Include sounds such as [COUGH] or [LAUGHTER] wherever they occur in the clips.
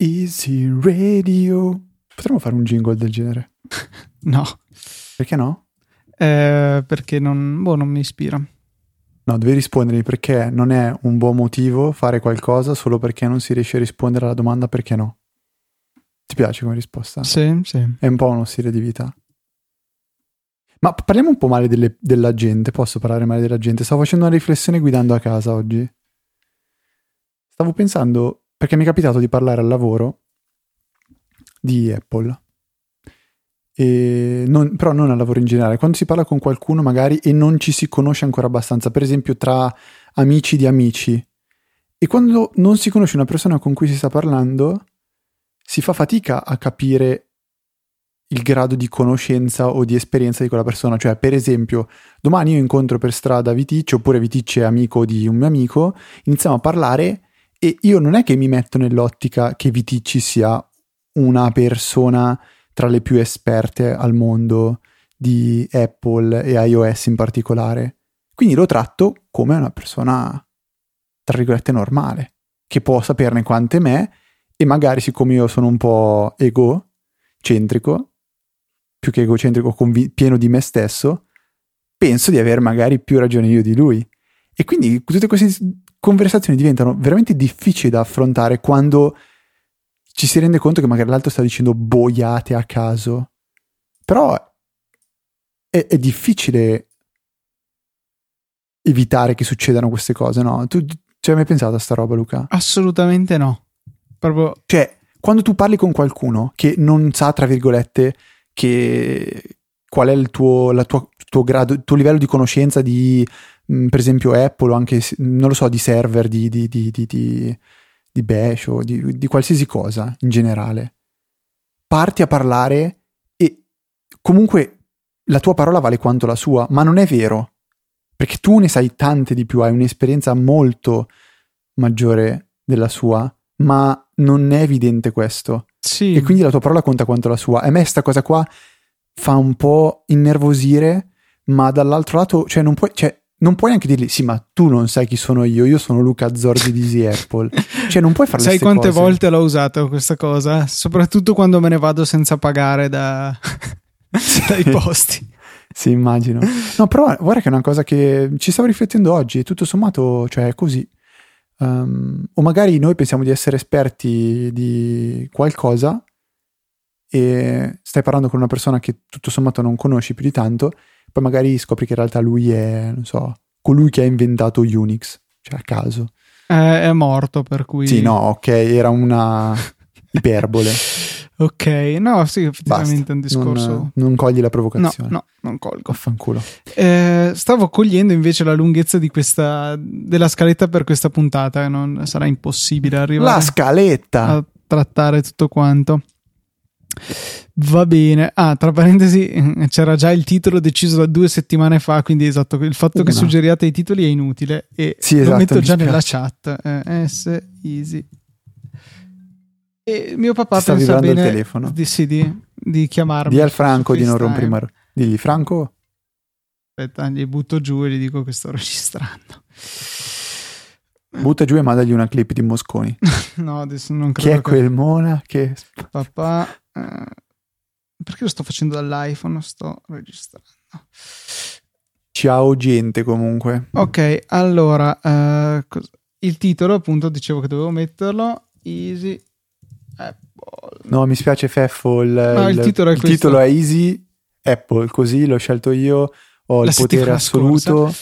Easy Radio. Potremmo fare un jingle del genere? [LAUGHS] No. Perché no? Eh, perché non, boh, non mi ispira. No, devi rispondermi perché non è un buon motivo fare qualcosa solo perché non si riesce a rispondere alla domanda perché no. Ti piace come risposta? Sì, sì. È un po' uno stile di vita. Ma parliamo un po' male delle- della gente. Posso parlare male della gente? Stavo facendo una riflessione guidando a casa oggi. Stavo pensando, perché mi è capitato di parlare al lavoro di Apple. Non- però non al lavoro in generale. Quando si parla con qualcuno magari e non ci si conosce ancora abbastanza, per esempio tra amici di amici. E quando non si conosce una persona con cui si sta parlando, si fa fatica a capire il grado di conoscenza o di esperienza di quella persona. Cioè, per esempio, domani io incontro per strada Viticcio, oppure Viticcio è amico di un mio amico, iniziamo a parlare e io non è che mi metto nell'ottica che Viticci sia una persona tra le più esperte al mondo di Apple e iOS in particolare. Quindi lo tratto come una persona, tra virgolette, normale, che può saperne quante me e magari siccome io sono un po' egocentrico, più che egocentrico, convi- pieno di me stesso, penso di avere magari più ragione io di lui. E quindi tutte queste conversazioni diventano veramente difficili da affrontare quando ci si rende conto che magari l'altro sta dicendo boiate a caso. Però è, è difficile evitare che succedano queste cose, no? Tu ci hai mai pensato a sta roba, Luca? Assolutamente no. Proprio Cioè, quando tu parli con qualcuno che non sa, tra virgolette, che qual è il tuo, la tua- tuo grado, tuo livello di conoscenza di, per esempio, Apple o anche, non lo so, di server, di, di, di, di, Bash o di, di qualsiasi cosa in generale. Parti a parlare e comunque la tua parola vale quanto la sua, ma non è vero. Perché tu ne sai tante di più, hai un'esperienza molto maggiore della sua, ma non è evidente questo. sì. E quindi la tua parola conta quanto la sua. E a me sta cosa qua fa un po' innervosire, ma dall'altro lato, cioè non puoi, cioè, non puoi neanche dirgli, sì, ma tu non sai chi sono io, io sono Luca Zorzi di Easy Apple. [LAUGHS] Cioè non puoi farle Sai quante cose. volte l'ho usata questa cosa? Soprattutto quando me ne vado senza pagare da... [LAUGHS] dai posti. [LAUGHS] Sì, immagino. No, però guarda che è una cosa che ci stavo riflettendo oggi, tutto sommato, cioè è così. Um, o magari noi pensiamo di essere esperti di qualcosa e stai parlando con una persona che tutto sommato non conosci più di tanto, poi magari scopri che in realtà lui è, non so, colui che ha inventato Unix, cioè a caso. Eh, è morto, per cui... Sì, no, ok, era una iperbole. [LAUGHS] Ok, no, sì, effettivamente è un discorso... non, non cogli la No, provocazione. no, non colgo. Affanculo. Eh, stavo cogliendo invece la lunghezza di questa, della scaletta per questa puntata. Non sarà impossibile arrivare La scaletta! a trattare tutto quanto. Va bene. Ah, tra parentesi, [LAUGHS] c'era già il titolo deciso da due settimane fa. Quindi, esatto, il fatto che Una. suggeriate i titoli è inutile. E Sì, lo esatto, metto mi già nella chat. Eh, S easy. E mio papà sta pensa vibrando il bene telefono. di, sì, di, di chiamarmi. Di al Franco di non rompere mar- Digli Franco, Aspetta, gli butto giù e gli dico che sto registrando. Butta giù e mandagli una clip di Mosconi. [LAUGHS] No, adesso non Chi credo è che quel Mona che... papà. eh, perché lo sto facendo dall'iPhone? Sto registrando. Ciao gente comunque. Ok, allora eh, cos- il titolo, appunto, dicevo che dovevo metterlo. Easy Apple. No, mi spiace Feffo, il, No, il titolo è questo. titolo è Easy Apple, così l'ho scelto io, ho La il potere assoluto,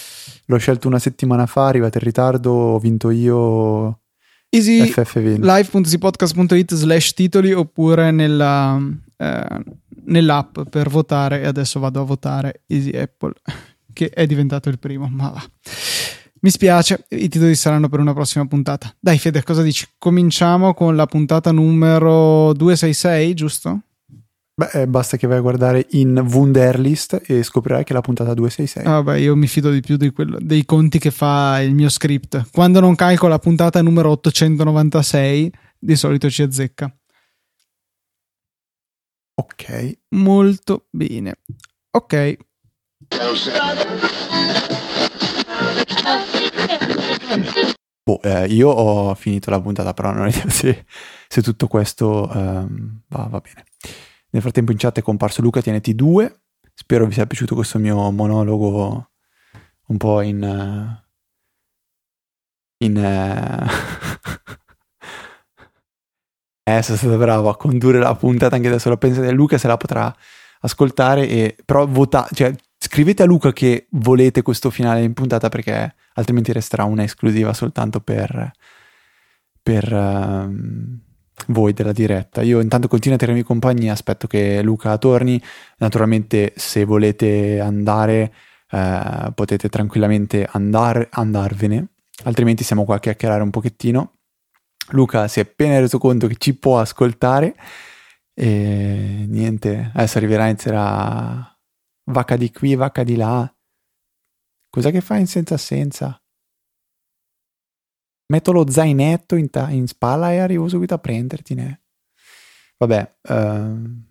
l'ho scelto una settimana fa, arrivate in ritardo, ho vinto io Easy. FF20. live.easypodcast.it slash titoli oppure nella, eh, nell'app per votare. E adesso vado a votare Easy Apple [LAUGHS] che è diventato il primo ma va. Mi spiace i titoli saranno per una prossima puntata. Dai Fede cosa dici? Cominciamo con la puntata numero 266 giusto? Beh, eh, basta che vai a guardare in Wunderlist e scoprirai che è la puntata 266. Ah, vabbè io mi fido di più di quello- dei conti che fa il mio script quando non calcola la puntata numero 896 di solito ci azzecca Ok. molto bene ok boh, eh, io ho finito la puntata, però non idea se, se tutto questo ehm, va, va bene. Nel frattempo in chat è comparso Luca TNT2. Spero vi sia piaciuto questo mio monologo un po' in... eh, in... eh, [LAUGHS] eh, sono stato bravo a condurre la puntata anche adesso. Lo pensate, Luca se la potrà ascoltare e però vota, cioè scrivete a Luca che volete questo finale in puntata perché altrimenti resterà una esclusiva soltanto per, per ehm, voi della diretta. Io intanto continuo a tenermi compagnia, aspetto che Luca torni. Naturalmente se volete andare eh, potete tranquillamente andar, andarvene, altrimenti siamo qua a chiacchierare un pochettino. Luca si è appena reso conto che ci può ascoltare e niente, adesso arriverà e inizierà vacca di qui, vacca di là. Cos'è che fa in senza senza? Metto lo zainetto in, ta- in spalla e arrivo subito a prendertine. Vabbè, ehm,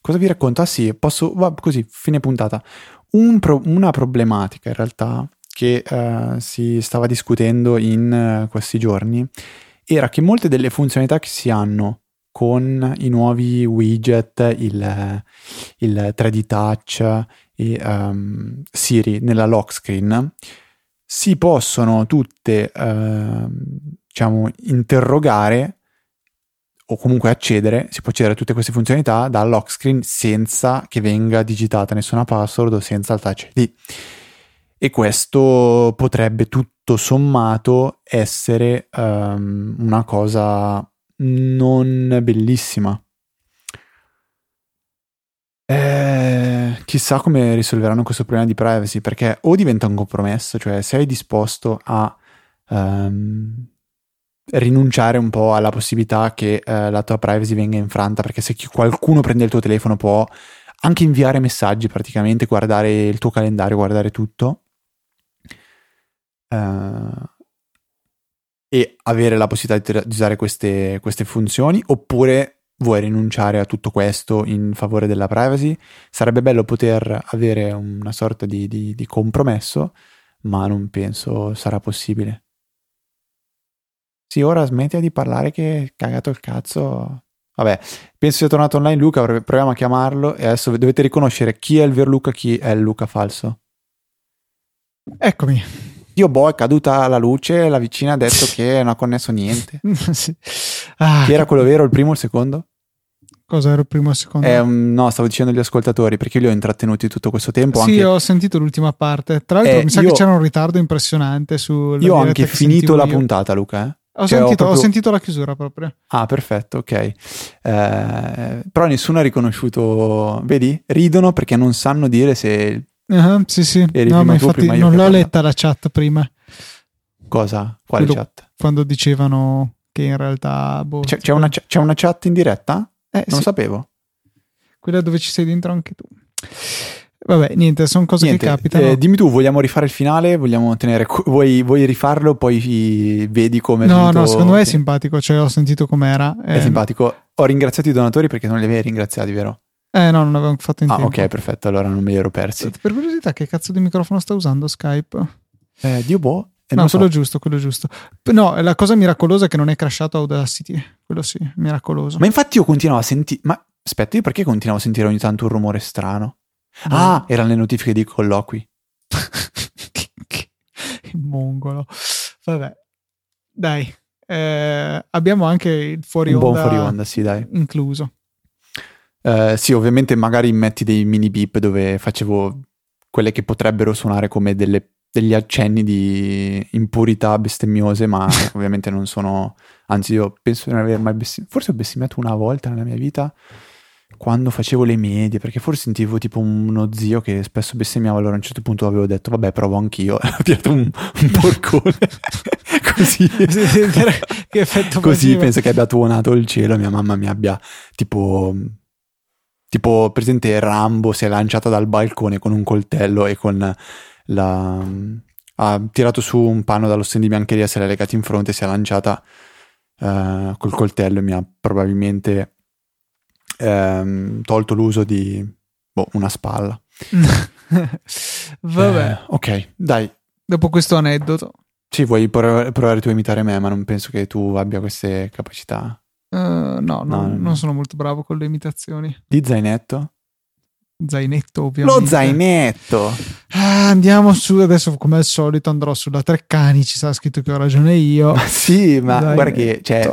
cosa vi racconto? Ah sì, posso, va, così, fine puntata. Un pro- una problematica in realtà che eh, si stava discutendo in eh, questi giorni era che molte delle funzionalità che si hanno con i nuovi widget, il, il 3D Touch e um, Siri nella lock screen si possono tutte uh, diciamo interrogare o comunque accedere, si può accedere a tutte queste funzionalità dal lock screen senza che venga digitata nessuna password o senza il touch ID. E questo potrebbe tutto sommato essere um, una cosa non bellissima. Eh, chissà come risolveranno questo problema di privacy, perché o diventa un compromesso, cioè sei disposto a um, rinunciare un po' alla possibilità che uh, la tua privacy venga infranta, perché se qualcuno prende il tuo telefono può anche inviare messaggi praticamente, guardare il tuo calendario, guardare tutto. Uh, e avere la possibilità di usare queste, queste funzioni oppure vuoi rinunciare a tutto questo in favore della privacy? Sarebbe bello poter avere una sorta di, di, di compromesso, ma non penso sarà possibile. Sì, ora smetti di parlare che cagato il cazzo. Vabbè, penso sia tornato online Luca, proviamo a chiamarlo e adesso dovete riconoscere chi è il vero Luca e chi è il Luca falso. Eccomi. Io boh, è caduta la luce, la vicina ha detto [LAUGHS] che non ha connesso niente. [LAUGHS] sì. ah, Chi era quello vero, il primo o il secondo? Cosa era il primo e il secondo? Eh, no, stavo dicendo agli ascoltatori perché li ho intrattenuti tutto questo tempo. Sì, anche... ho sentito l'ultima parte. Tra l'altro, eh, mi sa io... che c'era un ritardo impressionante su. Io ho anche finito la io. puntata, Luca. Eh? Ho, cioè, sentito, ho, proprio... ho, sentito, la chiusura proprio. Ah, perfetto, ok. Eh, però nessuno ha riconosciuto. Vedi? Ridono perché non sanno dire se Uh-huh, sì, sì. no, ma infatti non l'ho letta la chat prima. Cosa? Quale Quello, chat? Quando dicevano che in realtà... Boh, c'è, c'è, una, c'è, una, chat in diretta? Eh, non sì. lo sapevo. Quella dove ci sei dentro anche tu. Vabbè, niente, sono cose niente, che capitano. Eh, dimmi tu, vogliamo rifare il finale? Vogliamo tenere. Vuoi, vuoi rifarlo? Poi vedi come. No, no, secondo me è simpatico. Cioè, ho sentito com'era. È eh, simpatico. Ho ringraziato i donatori perché non li avevi ringraziati, vero? Eh no, non avevo fatto in ah, tempo. ok, perfetto, allora non me li ero persi. Per curiosità, che cazzo di microfono sta usando Skype? Eh, Dio boh. Eh, no, quello so. giusto, quello giusto. No, la cosa miracolosa è che non è crashato Audacity. Quello sì, miracoloso. Ma infatti io continuavo a sentire... Ma aspetta, io perché continuavo a sentire ogni tanto un rumore strano? No. Ah, erano le notifiche di colloqui. [LAUGHS] che, mongolo. Vabbè, dai. Eh, abbiamo anche il fuori onda. Un buon fuori onda, sì, dai. Incluso. Uh, sì, ovviamente magari metti dei mini beep dove facevo quelle che potrebbero suonare come delle, degli accenni di impurità bestemmiose, ma [LAUGHS] ovviamente non sono... Anzi, io penso di non aver mai bestemmiato... Forse ho bestemmiato una volta nella mia vita quando facevo le medie, perché forse sentivo tipo uno zio che spesso bestemmiava, allora a un certo punto avevo detto, vabbè, provo anch'io, [LAUGHS] ho tirato un, un [LAUGHS] porcone, così, che così penso che abbia tuonato il cielo, mia mamma mi abbia tipo Tipo, presente Rambo si è lanciato dal balcone con un coltello e con la... ha tirato su un panno dallo stand di biancheria, se l'è legato in fronte, si è lanciata uh, col coltello e mi ha probabilmente um, tolto l'uso di boh, una spalla. [LAUGHS] Vabbè. Eh, ok, dai. Dopo questo aneddoto. Sì, vuoi provare, provare tu a imitare me, ma non penso che tu abbia queste capacità. Uh, no, No, no. non sono molto bravo con le imitazioni. Di zainetto? Zainetto, ovviamente. Lo zainetto! Ah, andiamo su, adesso come al solito andrò sulla Treccani, ci sarà scritto che ho ragione io. Ma sì, ma Zainetto. guarda che cioè,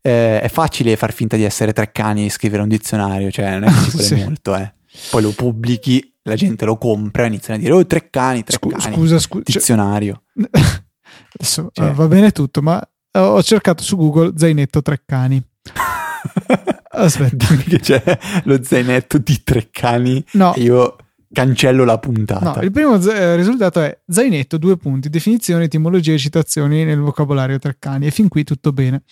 eh, è facile far finta di essere tre cani e scrivere un dizionario, cioè non è che ci vuole [LAUGHS] Sì. molto, eh. Poi lo pubblichi, la gente lo compra e iniziano a dire, oh, tre cani, tre Scu- scusa, scusa. cioè, Dizionario. [LAUGHS] adesso, Cioè. eh, va bene tutto, ma ho cercato su Google Zainetto Treccani. [LAUGHS] Aspetta. [LAUGHS] Dimmi che c'è lo zainetto di tre cani No, io cancello la puntata. no, il primo z- eh, risultato è Zainetto, due punti, definizioni, etimologie e citazioni nel vocabolario Treccani. E fin qui tutto bene.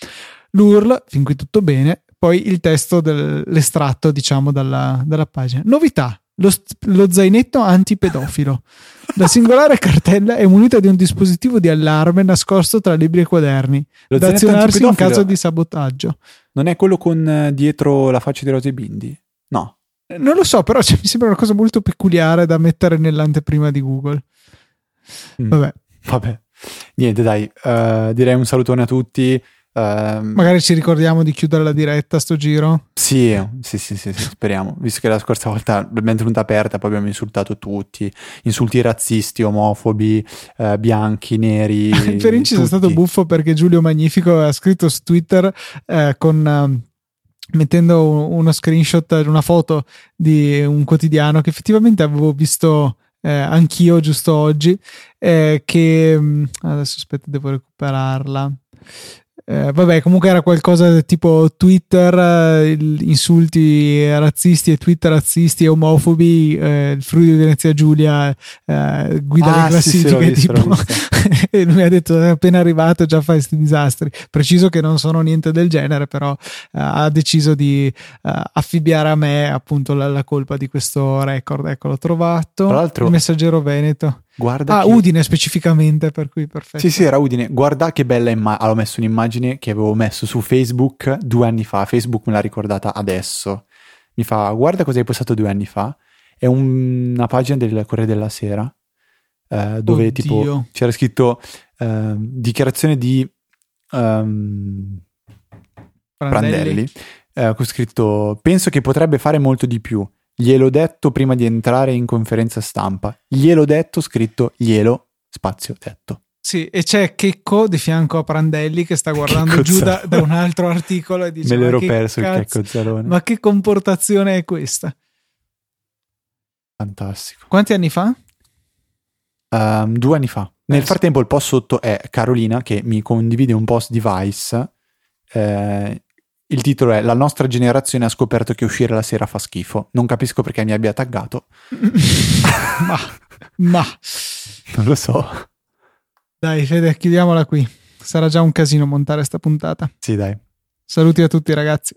L'URL, fin qui tutto bene. Poi il testo dell'estratto, diciamo, dalla, dalla pagina. Novità. Lo, lo zainetto antipedofilo. [LAUGHS] La singolare cartella è munita di un dispositivo di allarme nascosto tra libri e quaderni, Lo da azionarsi in caso di sabotaggio. Non è quello con eh, dietro la faccia di Rose Bindi? No. Eh, Non lo so, però [LAUGHS] cioè, mi sembra una cosa molto peculiare da mettere nell'anteprima di Google. Mm. Vabbè, Vabbè. Niente, dai, eh, direi un salutone a tutti. Ehm, magari ci ricordiamo di chiudere la diretta sto giro. Sì, sì, sì, sì, sì, speriamo. Visto che la scorsa volta l'abbiamo tenuta aperta, poi abbiamo insultato tutti. Insulti razzisti, omofobi, eh, bianchi, neri. [LAUGHS] per inciso è stato buffo perché Giulio Magnifico ha scritto su Twitter eh, con... ehm, mettendo un- uno screenshot, una foto di un quotidiano che effettivamente avevo visto eh, anch'io giusto oggi, eh, che mm, adesso aspetta, devo recuperarla. Eh, vabbè, comunque era qualcosa tipo Twitter, eh, insulti razzisti e tweet razzisti e omofobi, eh, il Friuli Venezia Giulia eh, guida Ah, le sì, sì, classifiche [LAUGHS] visto, l'ho tipo [LAUGHS] e lui ha detto è appena arrivato già fa questi disastri. Preciso che non sono niente del genere però eh, ha deciso di eh, affibbiare a me appunto la, la colpa di questo record. Ecco l'ho trovato. Tra l'altro- il messaggero veneto Guarda ah che- Udine specificamente per cui perfetto Sì, sì, era Udine. Guarda che bella immagine. Ho messo un'immagine che avevo messo su Facebook due anni fa. Facebook me l'ha ricordata adesso. Mi fa, guarda cosa hai postato due anni fa. È un- una pagina del Corriere della Sera eh, dove Oddio. tipo c'era scritto ehm, dichiarazione di ehm, Prandelli. Eh, con scritto penso che potrebbe fare molto di più. Gliel'ho detto prima di entrare in conferenza stampa. Gliel'ho detto, scritto glielo, spazio, detto. Sì, e c'è Checco di fianco a Prandelli che sta guardando giù da, da un altro articolo e dice Me "Ma l'ero perso il cazzo- checco zalone. ma che comportazione è questa? Fantastico. Quanti anni fa? Ehm, due anni fa. Nel Eh, sì. frattempo il post sotto è Carolina che mi condivide un post di Vice. Eh, il titolo è La nostra generazione ha scoperto che uscire la sera fa schifo. Non capisco perché mi abbia taggato. [LAUGHS] ma, ma Non lo so. dai Fede chiudiamola qui sarà già un casino montare sta puntata Sì, dai. saluti a tutti ragazzi